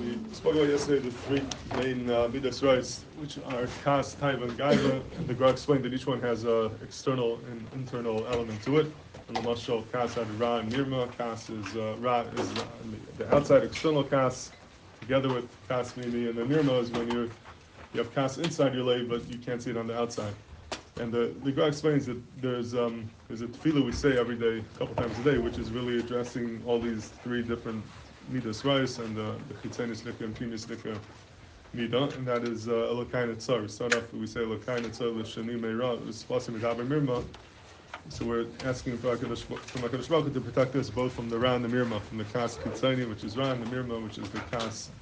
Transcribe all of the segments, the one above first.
we spoke about yesterday the three main uh, midas rights, which are kas, taiva, and gaiva. And the Gra explained that each one has a external and internal element to it. And the mashal kas had ra and mirma. Kas is uh, ra is uh, the outside external kas, together with kas mimi, and the mirma is when you you have kas inside your lay, but you can't see it on the outside. And the, the Gra explains that there's um, there's a tefillah we say every day, a couple times a day, which is really addressing all these three different midas rice and the the chitzenis nikah and pinis nikah midah, and that is uh, elokai netzar. We start off we say elokai netzar l'shani meira uspasim medaber mirma. So we're asking for Hakadosh Baruch to protect us both from the ra and the mirma, from the kas kitzeni, which is ra, and the mirma, which is the kas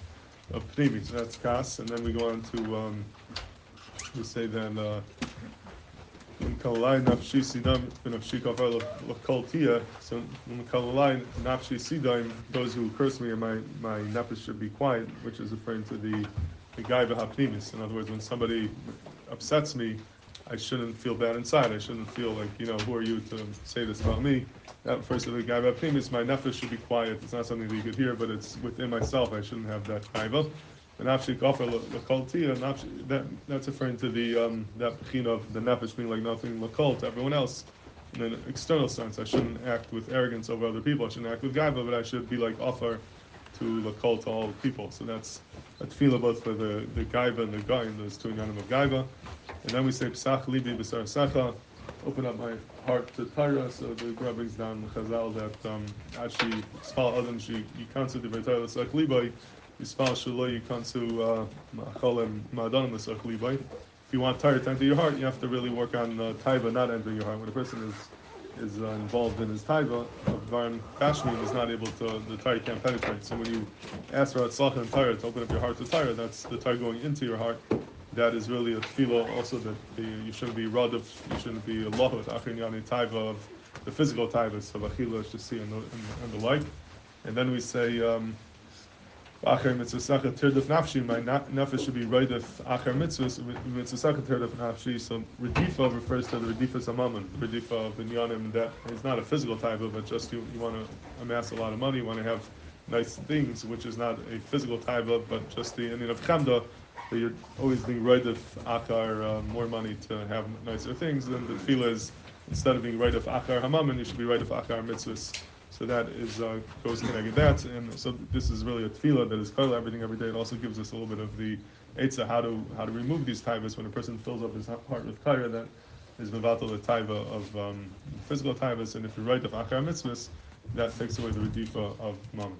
of pnimi. So that's kas, and then we go on to um, we say then. Uh, So those who curse me and my my nefesh should be quiet, which is referring to the the guy v'hapnimis. In other words, when somebody upsets me, I shouldn't feel bad inside. I shouldn't feel like you know who are you to say this about me. That refers to the guy. My nefesh should be quiet. It's not something that you could hear, but it's within myself. I shouldn't have that gaiva. That that's referring to the um, that pechin of the nefesh being like nothing l'kol to everyone else. In an external sense, I shouldn't act with arrogance over other people. I shouldn't act with gaiva, but I should be like offer to l'kol to all people. So that's a tefillah both for the the gaiva and the gain, those two yanim of gaiva. And then we say psach libi b'sar secha, open up my heart to Torah. So the Gemara brings down Chazal that um, actually spal adam she you can't the Torah like libai. Libay. If you want Torah to enter your heart, you have to really work on uh, taiva not entering your heart. When a person is is uh, involved in his taiva, Varim Bashmi is not able to, the Torah can't penetrate. So when you ask for Atzlach and Torah to open up your heart to Torah, that's the Torah going into your heart. That is really a tefillah also that the, you shouldn't be radav, you shouldn't be Allah with Achin Yani taiva of the physical taiva, so Achila, Shasi, and the, and, and the like. And then we say, um, Acher mitzvah tirduf nafshi, my nefesh should be roidef acher mitzvah, mitzvah tirduf nafshi. So redifa refers to the redifa samaman, redifa of binyanim. That is not a physical type of, but just you, you want to amass a lot of money, you want to have nice things, which is not a physical type of, but just the Indian of chemda. That you're always being roidef akar uh, more money to have nicer things. Then the tefillah is instead of being roidef akar hamaman, you should be roidef akar mitzvahs. So that is uh, goes connected that, and so this is really a tefillah that is kol everything every day. It also gives us a little bit of the etza how to how to remove these taivas when a person fills up his heart with kaira that is mevatel the taiva of um, physical taivas, and if you write of achar mitzvahs, that takes away the redifa of mom.